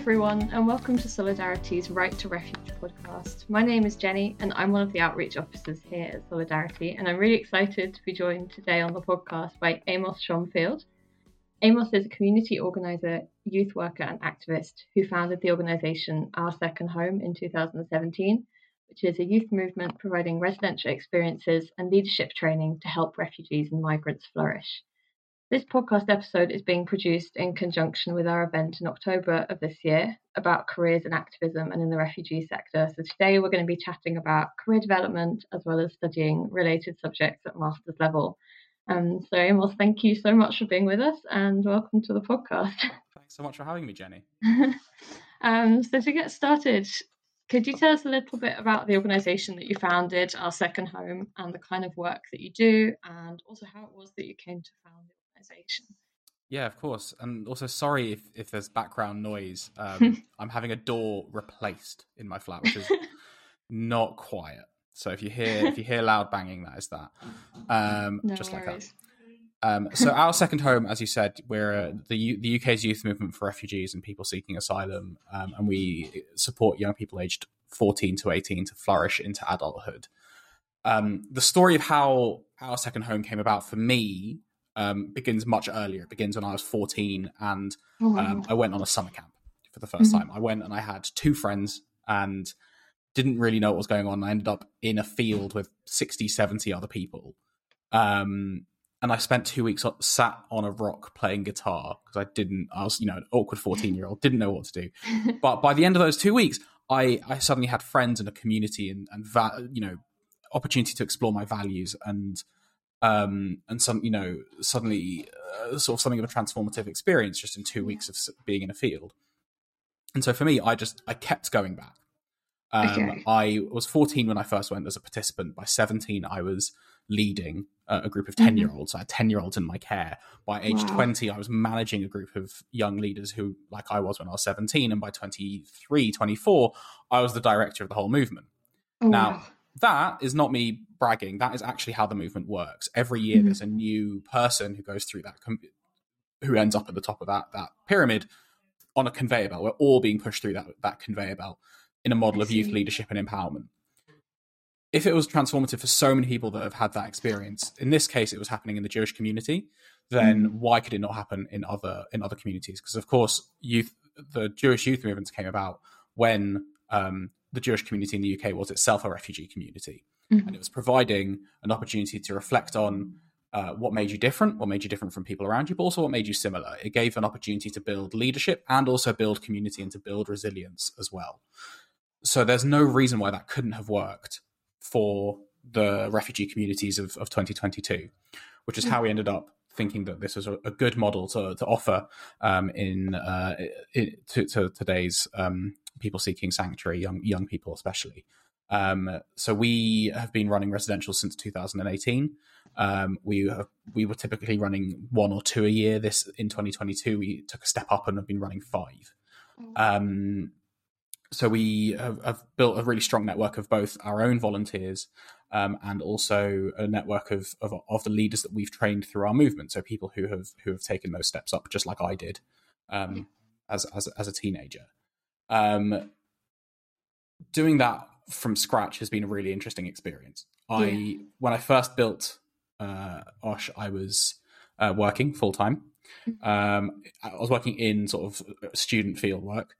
Everyone, and welcome to Solidarity's Right to Refuge podcast. My name is Jenny, and I'm one of the outreach officers here at Solidarity. And I'm really excited to be joined today on the podcast by Amos Schonfield. Amos is a community organizer, youth worker, and activist who founded the organization Our Second Home in 2017, which is a youth movement providing residential experiences and leadership training to help refugees and migrants flourish. This podcast episode is being produced in conjunction with our event in October of this year about careers in activism and in the refugee sector. So today we're going to be chatting about career development as well as studying related subjects at master's level. Um, so Amos, thank you so much for being with us and welcome to the podcast. Thanks so much for having me, Jenny. um, so to get started, could you tell us a little bit about the organisation that you founded, Our Second Home, and the kind of work that you do, and also how it was that you came to found it? Organization. Yeah, of course. And also, sorry if, if there's background noise. Um, I'm having a door replaced in my flat, which is not quiet. So if you hear if you hear loud banging, that is that. Um, no just worries. like that. Um, so our second home, as you said, we're uh, the U- the UK's youth movement for refugees and people seeking asylum, um, and we support young people aged 14 to 18 to flourish into adulthood. Um, the story of how our second home came about for me um, begins much earlier. It begins when I was 14 and oh, wow. um, I went on a summer camp for the 1st mm-hmm. time. I went and I had two friends and didn't really know what was going on. I ended up in a field with 60, 70 other people. Um, and I spent two weeks sat on a rock playing guitar because I didn't, I was, you know, an awkward 14 year old, didn't know what to do. but by the end of those two weeks, I, I suddenly had friends and a community and, and va- you know, opportunity to explore my values and um, and some you know suddenly uh, sort of something of a transformative experience just in two weeks of being in a field. And so for me, I just I kept going back. Um, okay. I was 14 when I first went as a participant. By 17, I was leading a group of 10 year olds. Mm-hmm. I had 10 year olds in my care. By age wow. 20, I was managing a group of young leaders who, like I was when I was 17. And by 23, 24, I was the director of the whole movement. Oh, now, wow. That is not me bragging. That is actually how the movement works. Every year, mm-hmm. there's a new person who goes through that, who ends up at the top of that that pyramid on a conveyor belt. We're all being pushed through that that conveyor belt in a model of youth leadership and empowerment. If it was transformative for so many people that have had that experience, in this case, it was happening in the Jewish community. Then mm-hmm. why could it not happen in other in other communities? Because of course, youth, the Jewish youth movements came about when um, the Jewish community in the UK was itself a refugee community mm-hmm. and it was providing an opportunity to reflect on uh, what made you different, what made you different from people around you, but also what made you similar. It gave an opportunity to build leadership and also build community and to build resilience as well. So there's no reason why that couldn't have worked for the refugee communities of, of 2022, which is how we ended up thinking that this was a, a good model to, to offer um, in, uh, to, to, today's um, people seeking sanctuary, young young people especially. Um, so we have been running residential since 2018. Um, we have, we were typically running one or two a year. This in 2022, we took a step up and have been running five. Mm. Um, so we have, have, built a really strong network of both our own volunteers um, and also a network of, of, of the leaders that we've trained through our movement. So people who have who have taken those steps up, just like I did um, as, as as a teenager. Um, doing that from scratch has been a really interesting experience. I yeah. when I first built uh, Osh, I was uh, working full time. Mm-hmm. Um, I was working in sort of student field work.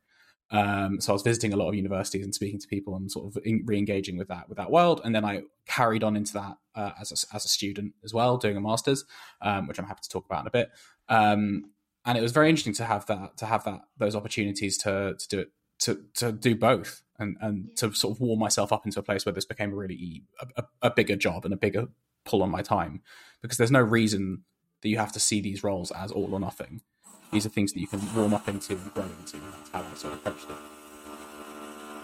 Um, so I was visiting a lot of universities and speaking to people and sort of re-engaging with that with that world. And then I carried on into that uh, as a, as a student as well, doing a master's, um, which I'm happy to talk about in a bit. Um, and it was very interesting to have that to have that those opportunities to to do it to to do both and and to sort of warm myself up into a place where this became a really a, a, bigger job and a bigger pull on my time because there's no reason that you have to see these roles as all or nothing. These are things that you can warm up into and grow into, and that's how I sort of approached it.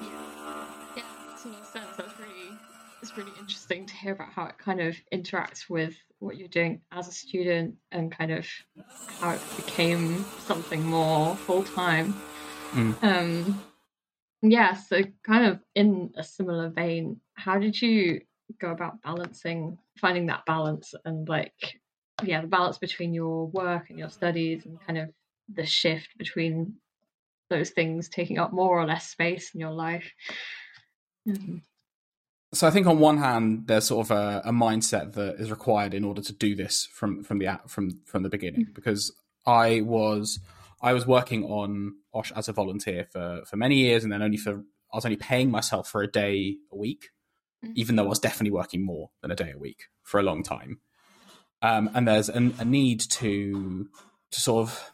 Yeah, yeah, makes a lot of sense. That's really it's really interesting to hear about how it kind of interacts with what you're doing as a student and kind of how it became something more full time. Mm. Um, yeah, so kind of in a similar vein, how did you go about balancing, finding that balance and like, yeah, the balance between your work and your studies and kind of the shift between those things taking up more or less space in your life. Mm-hmm. So I think on one hand, there's sort of a, a, mindset that is required in order to do this from from the from from the beginning. Mm-hmm. Because I was I was working on Osh as a volunteer for for many years, and then only for I was only paying myself for a day a week, mm-hmm. even though I was definitely working more than a day a week for a long time. Um, and there's an, a need to to sort of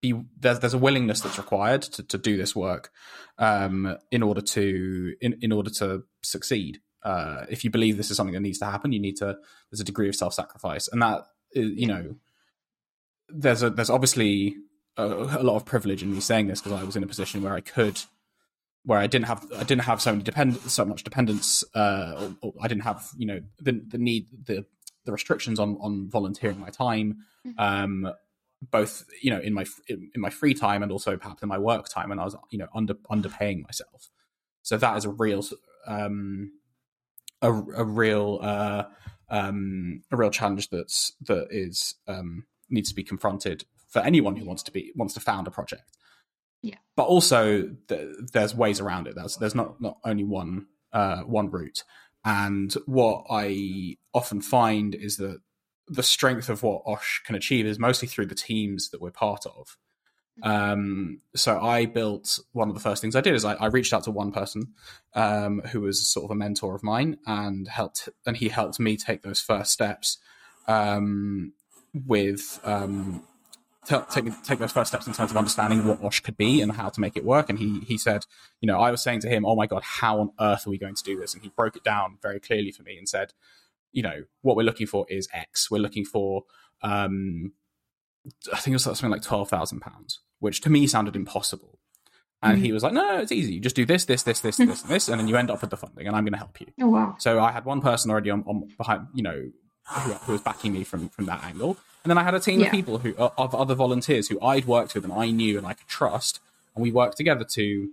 be there's there's a willingness that's required to, to do this work um, in order to in, in order to succeed. Uh, if you believe this is something that needs to happen, you need to there's a degree of self sacrifice, and that is, you know there's a there's obviously a, a lot of privilege in me saying this because I was in a position where I could where I didn't have I didn't have so many depend so much dependence uh, or, or I didn't have you know the the need the the restrictions on on volunteering my time mm-hmm. um, both you know in my in, my free time and also perhaps in my work time and I was you know under underpaying myself. So that is a real um, a, a real uh, um, a real challenge that's that is um, needs to be confronted for anyone who wants to be wants to found a project. Yeah, but also th- there's ways around it. There's there's not not only one uh, one route. And what I often find is that the strength of what Osh can achieve is mostly through the teams that we're part of. Um, so I built one of the first things I did is I, I reached out to one person um, who was sort of a mentor of mine and helped, and he helped me take those first steps um, with um, t- take take those first steps in terms of understanding what Osh could be and how to make it work. And he he said, you know, I was saying to him, "Oh my god, how on earth are we going to do this?" And he broke it down very clearly for me and said, you know, what we're looking for is X. We're looking for, um, I think it was something like twelve thousand pounds, which to me sounded impossible. And mm-hmm. he was like, no, no, it's easy. You just do this, this, this, this, this, and this, and then you end up with the funding, and I'm going to help you. Oh wow! So I had one person already on, on behind, you know, who, who, was backing me from from that angle, and then I had a team yeah. of people who of other volunteers who I'd worked with and I knew and I could trust, and we worked together to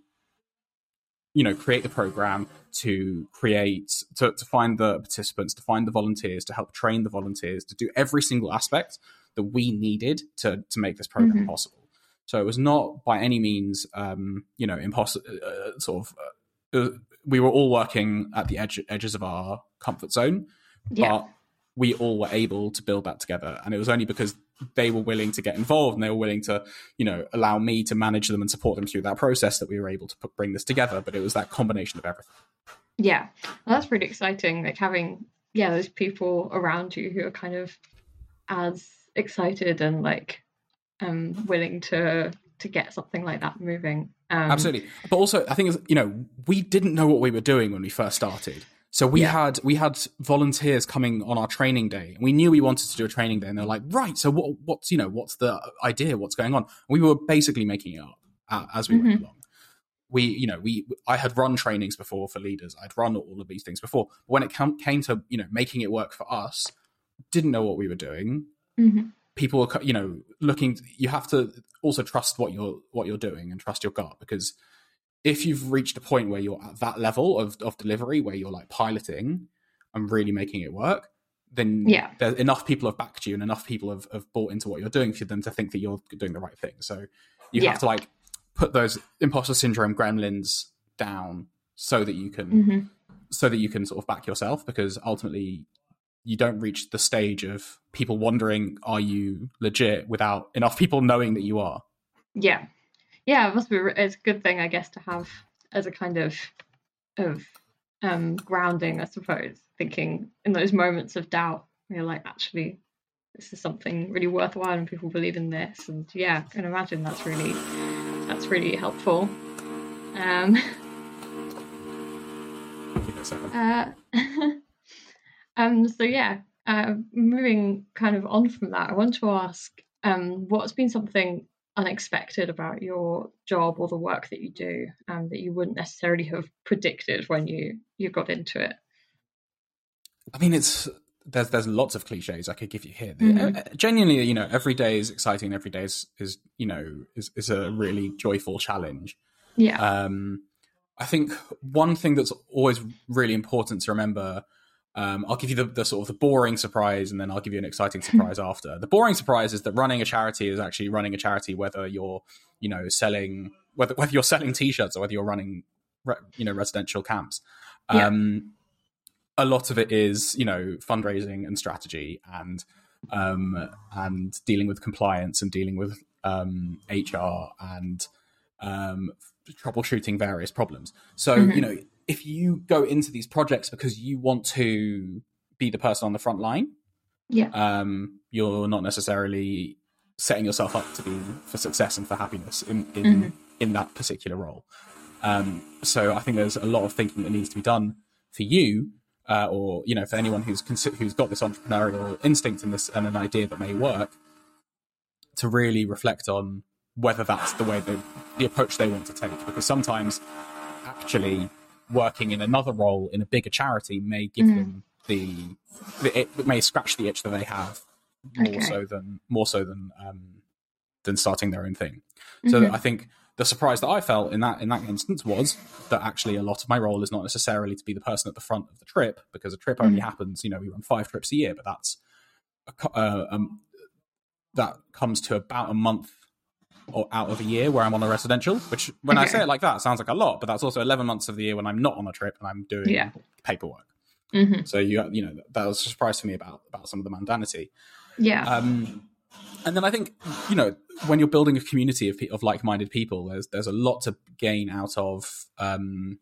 you know create the program to create to, to find the participants to find the volunteers to help train the volunteers to do every single aspect that we needed to to make this program mm-hmm. possible so it was not by any means um, you know impossible uh, uh, sort of uh, we were all working at the edge, edges of our comfort zone yeah. but we all were able to build that together. And it was only because they were willing to get involved and they were willing to you know allow me to manage them and support them through that process that we were able to put, bring this together. But it was that combination of everything. Yeah. Well, that's pretty exciting. Like having yeah those people around you who are kind of as excited and like um willing to to get something like that moving. Um, absolutely. But also i think you know we didn't know what we were doing when we first started so we yeah. had we had volunteers coming on our training day, and we knew we wanted to do a training day, and they're like, "Right, so what? What's you know what's the idea? What's going on?" And we were basically making it up uh, as we mm-hmm. went along. We, you know, we I had run trainings before for leaders. I'd run all of these things before. But when it came, came to you know making it work for us, didn't know what we were doing. Mm-hmm. People were, you know, looking. You have to also trust what you're what you're doing and trust your gut because if you've reached a point where you're at that level of, of delivery where you're like piloting and really making it work then yeah. there's enough people have backed you and enough people have, have bought into what you're doing for them to think that you're doing the right thing. So you yeah. have to like put those imposter syndrome gremlins down so that you can mm-hmm. so that you can sort of back yourself because ultimately you don't reach the stage of people wondering are you legit? without enough people knowing that you are. Yeah yeah, it must be. It's a good thing, I guess, to have as a kind of of um, grounding, I suppose. Thinking in those moments of doubt, you're like, actually, this is something really worthwhile, and people believe in this. And yeah, I can imagine that's really that's really helpful. Um, uh, um, so yeah, uh, moving kind of on from that, I want to ask, um, what's been something unexpected about your job or the work that you do um, that you wouldn't necessarily have predicted when you you got into it? I mean it's there's there's lots of cliches i could give you here. Mm-hmm. Uh, genuinely you know every day is exciting every day is, is you know is, is a really joyful challenge. Yeah. Um i think one thing that's always really important to remember um, I'll give you the, the, sort of the boring surprise, and then I'll give you an exciting surprise after. The boring surprise is that running a charity is actually running a charity, whether you're, you know, selling whether whether you're selling t-shirts or whether you're running, you know, residential camps. Yeah. Um, a lot of it is, you know, fundraising and strategy and um, and dealing with compliance and dealing with um, HR and um, troubleshooting various problems. So, mm-hmm. you know, if you go into these projects because you want to be the person on the front line, yeah, um, you're not necessarily setting yourself up to be for success and for happiness in in, mm-hmm. in that particular role. Um, so I think there's a lot of thinking that needs to be done for you, uh, or you know, for anyone who's who's got this entrepreneurial instinct and this and an idea that may work, to really reflect on whether that's the way they, the approach they want to take. Because sometimes, actually, working in another role in a bigger charity may give mm. them the, the, it may scratch the itch that they have more okay. so than more so than um, than starting their own thing. So mm-hmm. I think the surprise that I felt in that in that instance was that actually a lot of my role is not necessarily to be the person at the front of the trip because a trip only mm. happens. You know, we run five trips a year, but that's a, uh, um, that comes to about a month or out of a year where I'm on a residential, which when okay. I say it like that sounds like a lot, but that's also 11 months of the year when I'm not on a trip and I'm doing yeah. paperwork. Mm-hmm. So you you know that was a surprise for me about about some of the mundanity. Yeah. Um, and then I think you know when you're building a community of, of like-minded people, there's there's a lot to gain out of um,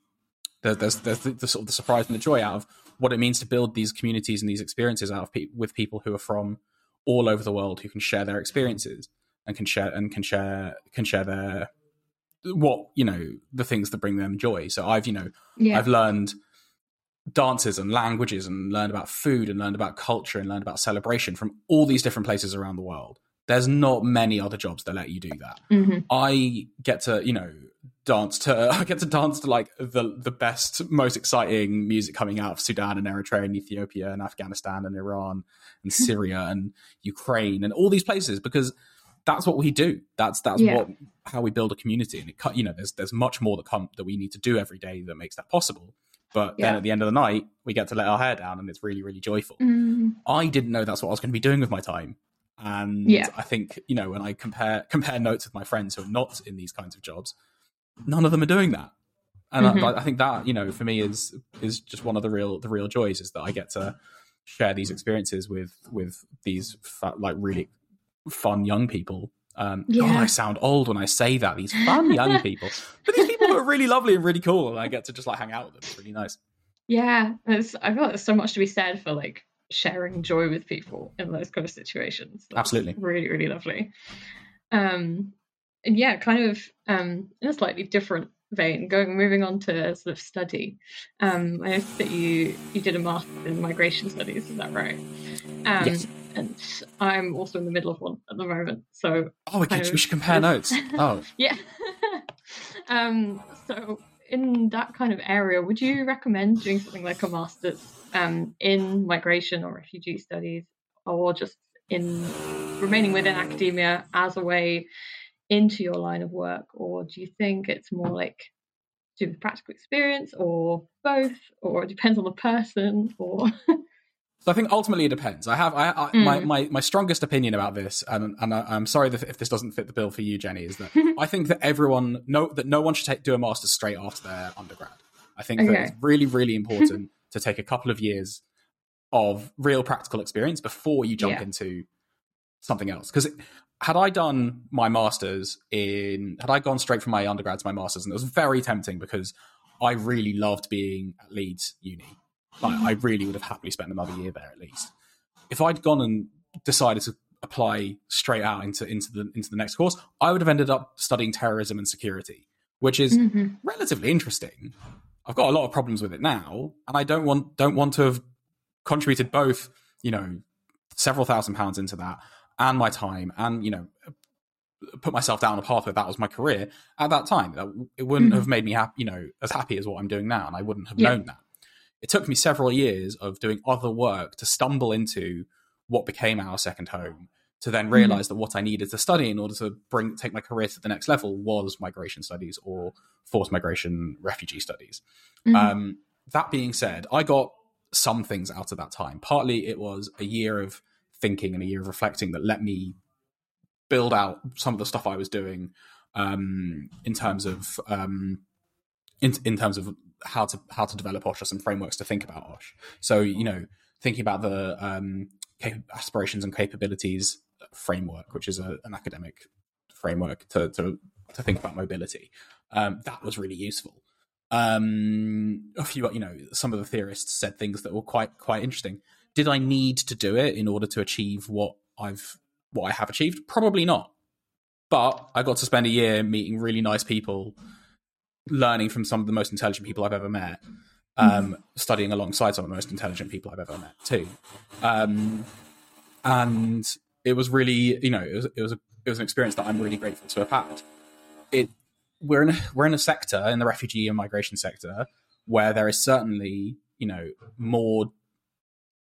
there's there's, there's the, the, sort of the surprise and the joy out of what it means to build these communities and these experiences out of pe- with people who are from all over the world who can share their experiences and can share and can share can share their what you know the things that bring them joy. So I've you know yeah. I've learned dances and languages and learned about food and learned about culture and learned about celebration from all these different places around the world. There's not many other jobs that let you do that. Mm-hmm. I get to, you know, dance to I get to dance to like the the best, most exciting music coming out of Sudan and Eritrea and Ethiopia and Afghanistan and Iran and Syria and Ukraine and all these places because that's what we do. That's that's yeah. what how we build a community. And it you know there's there's much more that come that we need to do every day that makes that possible. But yeah. then at the end of the night, we get to let our hair down, and it's really really joyful. Mm. I didn't know that's what I was going to be doing with my time. And yeah. I think you know when I compare compare notes with my friends who are not in these kinds of jobs, none of them are doing that. And mm-hmm. I, I think that you know for me is is just one of the real the real joys is that I get to share these experiences with with these like really fun young people. Um, yeah. God, I sound old when I say that. These fun young people, but these people are really lovely and really cool, and I get to just like hang out with them. It's really nice. Yeah, I feel like there's so much to be said for like sharing joy with people in those kind of situations. That's Absolutely, really, really lovely. Um, and yeah, kind of um, in a slightly different vein, going moving on to sort of study. Um, I noticed that you you did a master's in migration studies. Is that right? Um, yes and I'm also in the middle of one at the moment. So oh, we, we should compare notes. Oh, yeah. um, so in that kind of area, would you recommend doing something like a master's um, in migration or refugee studies, or just in remaining within academia as a way into your line of work, or do you think it's more like do practical experience, or both, or it depends on the person, or So I think ultimately it depends. I have I, I mm. my, my my strongest opinion about this, and and I, am sorry if this doesn't fit the bill for you, Jenny, is that I think that everyone no that no one should take, do a master's straight after their undergrad. I think okay. that it's really really important to take a couple of years of real practical experience before you jump yeah. into something else. Because had I done my masters in had I gone straight from my undergrad to my masters, and it was very tempting because I really loved being at Leeds Uni like, I really would have happily spent another year there at least. If I'd gone and decided to apply straight out into into the into the next course, I would have ended up studying terrorism and security, which is mm-hmm. relatively interesting. I've got a lot of problems with it now, and I don't want don't want to have contributed both, you know, several thousand pounds into that and my time, and you know, put myself down a path where that was my career at that time. It wouldn't mm-hmm. have made me happy, you know, as happy as what I'm doing now, and I wouldn't have yeah. known that it took me several years of doing other work to stumble into what became our second home to then mm-hmm. realize mm-hmm. that what I needed to study in order to bring take my career to the next level was migration studies or forced migration refugee studies. Mm-hmm. Um, that being said, I got some things out of that time. Partly it was a year of thinking and a year of reflecting that let me build out some of the stuff I was doing um, in terms of um, in, in terms of how to how to develop OSH or some frameworks to think about OSH. So you know, thinking about the um, aspirations and capabilities framework, which is a, an academic framework to, to to think about mobility. Um, that was really useful. Um, a few, you know, some of the theorists said things that were quite quite interesting. Did I need to do it in order to achieve what I've what I have achieved? Probably not. But I got to spend a year meeting really nice people, learning from some of the most intelligent people I've ever met, um, studying alongside some of the most intelligent people I've ever met too. Um, and it was really, you know, it was, it was a it was an experience that I'm really grateful to have had. It we're in a, we're in a sector in the refugee and migration sector where there is certainly you know more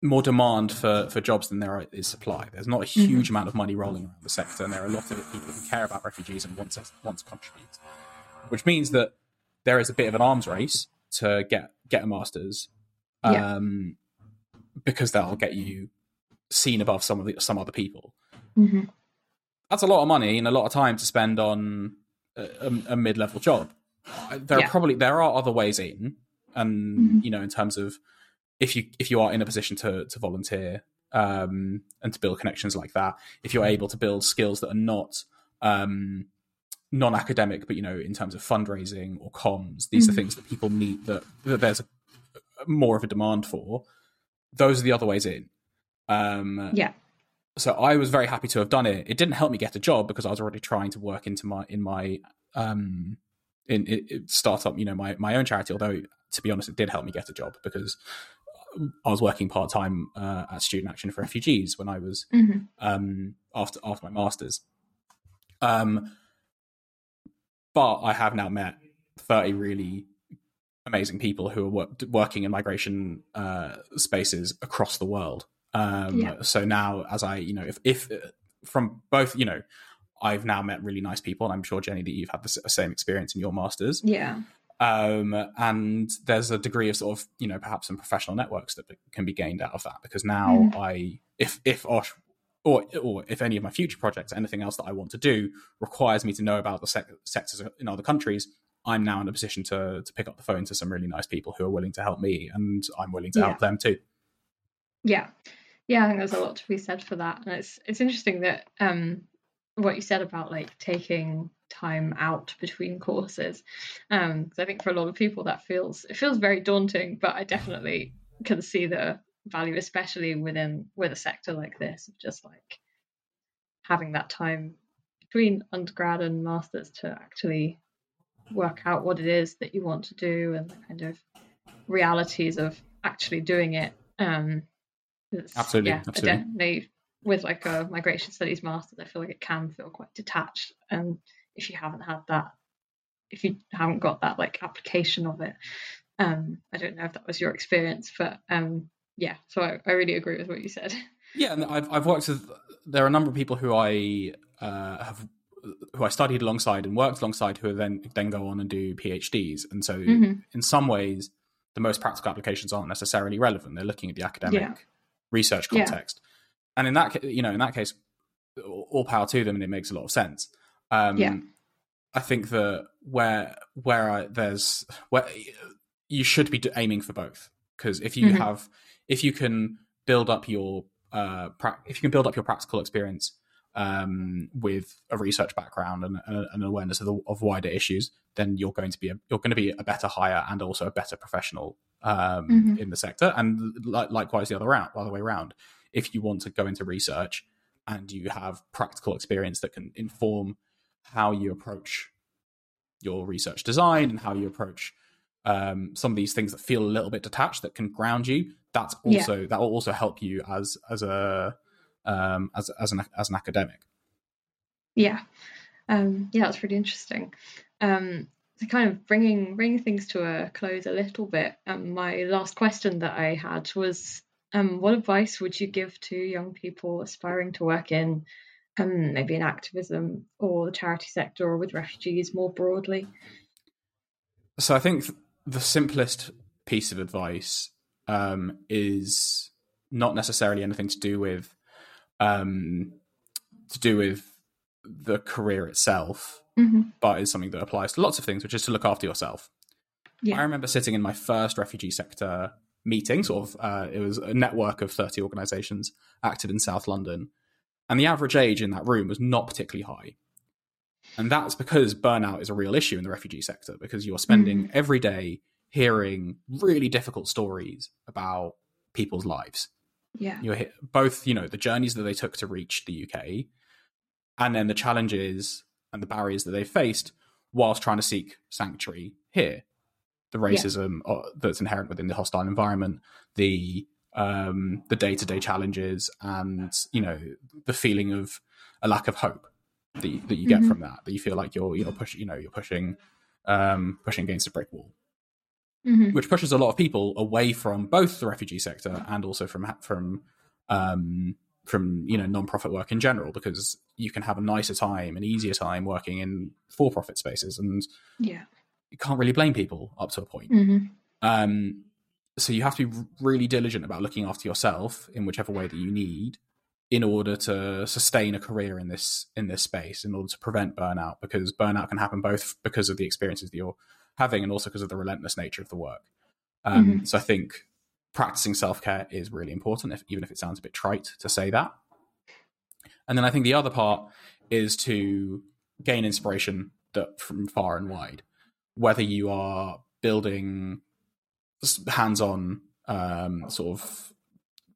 more demand for for jobs than there is supply. There's not a mm-hmm. huge mm-hmm. amount of money rolling around the sector, and there are a lot of people who care about refugees and want to want to contribute, which means that there is a bit of an arms race to get get a master's, um, yeah. because that'll get you seen above some of the, some other people. Mm-hmm that's a lot of money and a lot of time to spend on a, a mid-level job. There yeah. are probably there are other ways in, and mm-hmm. you know, in terms of if you if you are in a position to to volunteer um, and to build connections like that, if you're able to build skills that are not um, non-academic, but you know, in terms of fundraising or comms, these mm-hmm. are things that people need that, that there's a, more of a demand for. Those are the other ways in. Um, yeah so I was very happy to have done it. It didn't help me get a job because I was already trying to work into my in my um in, in startup, you know, my my own charity. Although to be honest, it did help me get a job because I was working part time uh, at Student Action for Refugees when I was mm-hmm. um, after after my masters. Um, but I have now met thirty really amazing people who are work, working in migration uh, spaces across the world um, yeah. So now, as I, you know, if, if uh, from both, you know, I've now met really nice people, and I'm sure Jenny that you've had the same experience in your masters. Yeah. Um, and there's a degree of sort of, you know, perhaps some professional networks that can be gained out of that because now mm. I, if if Osh or or if any of my future projects, anything else that I want to do requires me to know about the sec- sectors in other countries, I'm now in a position to to pick up the phone to some really nice people who are willing to help me, and I'm willing to yeah. help them too. Yeah, yeah, I think there's a lot to be said for that, and it's it's interesting that um, what you said about like taking time out between courses, Um, because um, I think for a lot of people that feels it feels very daunting, but I definitely can see the value, especially within with a sector like this, of just like having that time between undergrad and masters to actually work out what it is that you want to do and the kind of realities of actually doing it um, absolutely, yeah, absolutely. definitely with like a migration studies master's, I feel like it can feel quite detached. And if you haven't had that, if you haven't got that like application of it, um, I don't know if that was your experience, but um, yeah. So I, I really agree with what you said. Yeah, and I've I've worked with there are a number of people who I uh, have who I studied alongside and worked alongside who then then go on and do PhDs, and so mm-hmm. in some ways the most practical applications aren't necessarily relevant. They're looking at the academic yeah research context. Yeah. And in that, you know, in that case, all power to them, and it makes a lot of sense. Um, yeah. I think that where where I, there's where you should be aiming for both because if you mm-hmm. have if you can build up your uh, pra- if you can build up your practical experience um, with a research background and, and an awareness of, the, of wider issues, then you're going to be a, you're going to be a better hire and also a better professional um, mm-hmm. in the sector. And li- likewise, the other round, the other way around. If you want to go into research and you have practical experience that can inform how you approach your research design and how you approach um, some of these things that feel a little bit detached that can ground you, that's also yeah. that will also help you as as a um, as as an as an academic. Yeah, um, yeah, that's really interesting. Um, so kind of bringing bringing things to a close a little bit. Um, my last question that I had was, um, what advice would you give to young people aspiring to work in, um, maybe in activism or the charity sector or with refugees more broadly? So I think the simplest piece of advice um, is not necessarily anything to do with um, to do with the career itself, hmm but is something that applies to lots of things, which is to look after yourself. Yeah. I remember sitting in my first refugee sector meeting, sort of, uh, it was a network of 30 organizations active in South London. And the average age in that room was not particularly high. And that's because burnout is a real issue in the refugee sector because you're spending every day hearing really difficult stories about people's lives. Yeah. You're hit, both, you know, the journeys that they took to reach the UK and then the challenges and the barriers that they faced whilst trying to seek sanctuary here. The racism uh, that's inherent within the hostile environment, the um, the day to day challenges, and you know the feeling of a lack of hope that you, that you get Mhm. from that. That you feel like you're you're pushing, you know, you're pushing um, pushing against a brick wall hmm which pushes a lot of people away from both the refugee sector and also from from um, from you know non-profit work in general because you can have a nicer time an easier time working in for-profit spaces and Yeah. you can't really blame people up to a point. Hmm um, so you have to be really diligent about looking after yourself in whichever way that you need in order to sustain a career in this in this space in order to prevent burnout because burnout can happen both because of the experiences that you're having and also because of the relentless nature of the work. Um, so i think practicing self-care is really important if, even if it sounds a bit trite to say that. And then i think the other part is to gain inspiration that from far and wide. Whether you are building hands-on um, sort of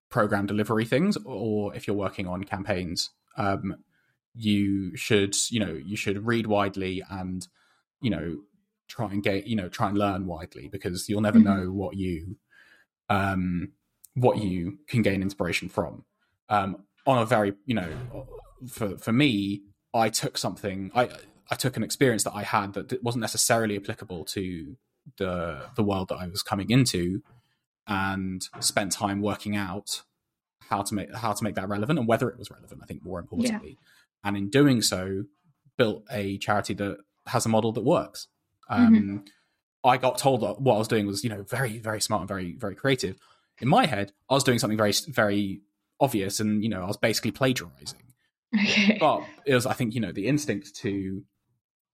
program delivery things or if you're working on campaigns um, you should you know you should read widely and you know try and get you know try and learn widely because you'll never Mhm. know what you um what you can gain inspiration from. Um on a very you know for for me i took something i i took an experience that i had that wasn't necessarily applicable to the the world that i was coming into and spent time working out how to make how to make that relevant and whether it was relevant i think more importantly. And in doing so built a charity that has a model that works um, i got told that what i was doing was you know very very smart and very very creative. In my head i was doing something very very obvious and you know i was basically plagiarizing. Okay. but it was i think you know the instinct to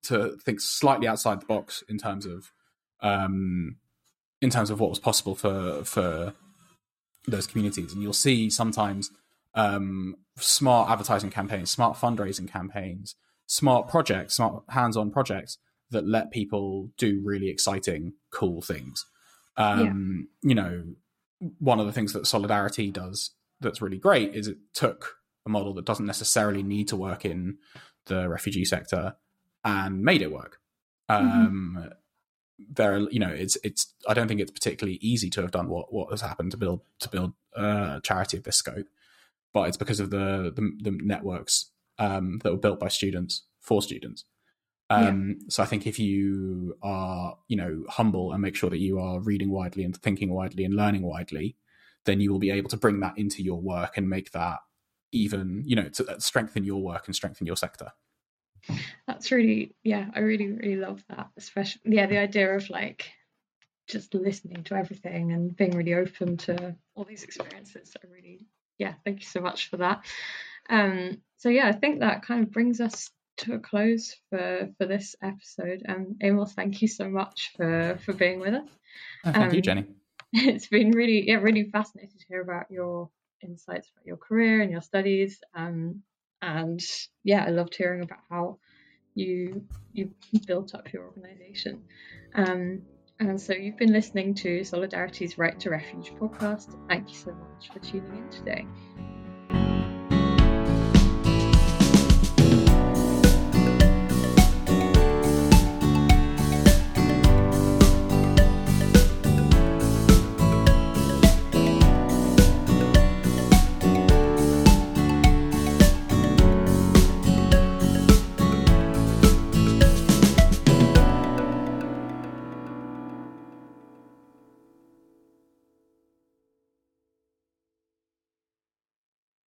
to think slightly outside the box in terms of um in terms of what was possible for for those communities. And you'll see sometimes um smart advertising campaigns smart fundraising campaigns smart projects smart hands-on projects that let people do really exciting cool things um you know one of the things that solidarity does that's really great is it took a model that doesn't necessarily need to work in the refugee sector and made it work. Um, There, are, you know, it's it's. I don't think it's particularly easy to have done what what has happened to build to build a charity of this scope, but it's because of the the, the networks um, that were built by students for students. Um, So I think if you are, you know, humble and make sure that you are reading widely and thinking widely and learning widely, then you will be able to bring that into your work and make that even, you know, to strengthen your work and strengthen your sector. That's really, yeah, I really, really love that. Especially, yeah, the idea of like just listening to everything and being really open to all these experiences. I really, yeah, thank you so much for that. Um, so yeah, I think that kind of brings us to a close for for this episode. Um, Amos, thank you so much for for being with us. Oh, thank you, Um, Jenny. it's been really yeah really fascinating to hear about your insights about your career and your studies um and yeah i loved hearing about how you you built up your organization um and so you've been listening to solidarity's right to refuge podcast thank you so much for tuning in today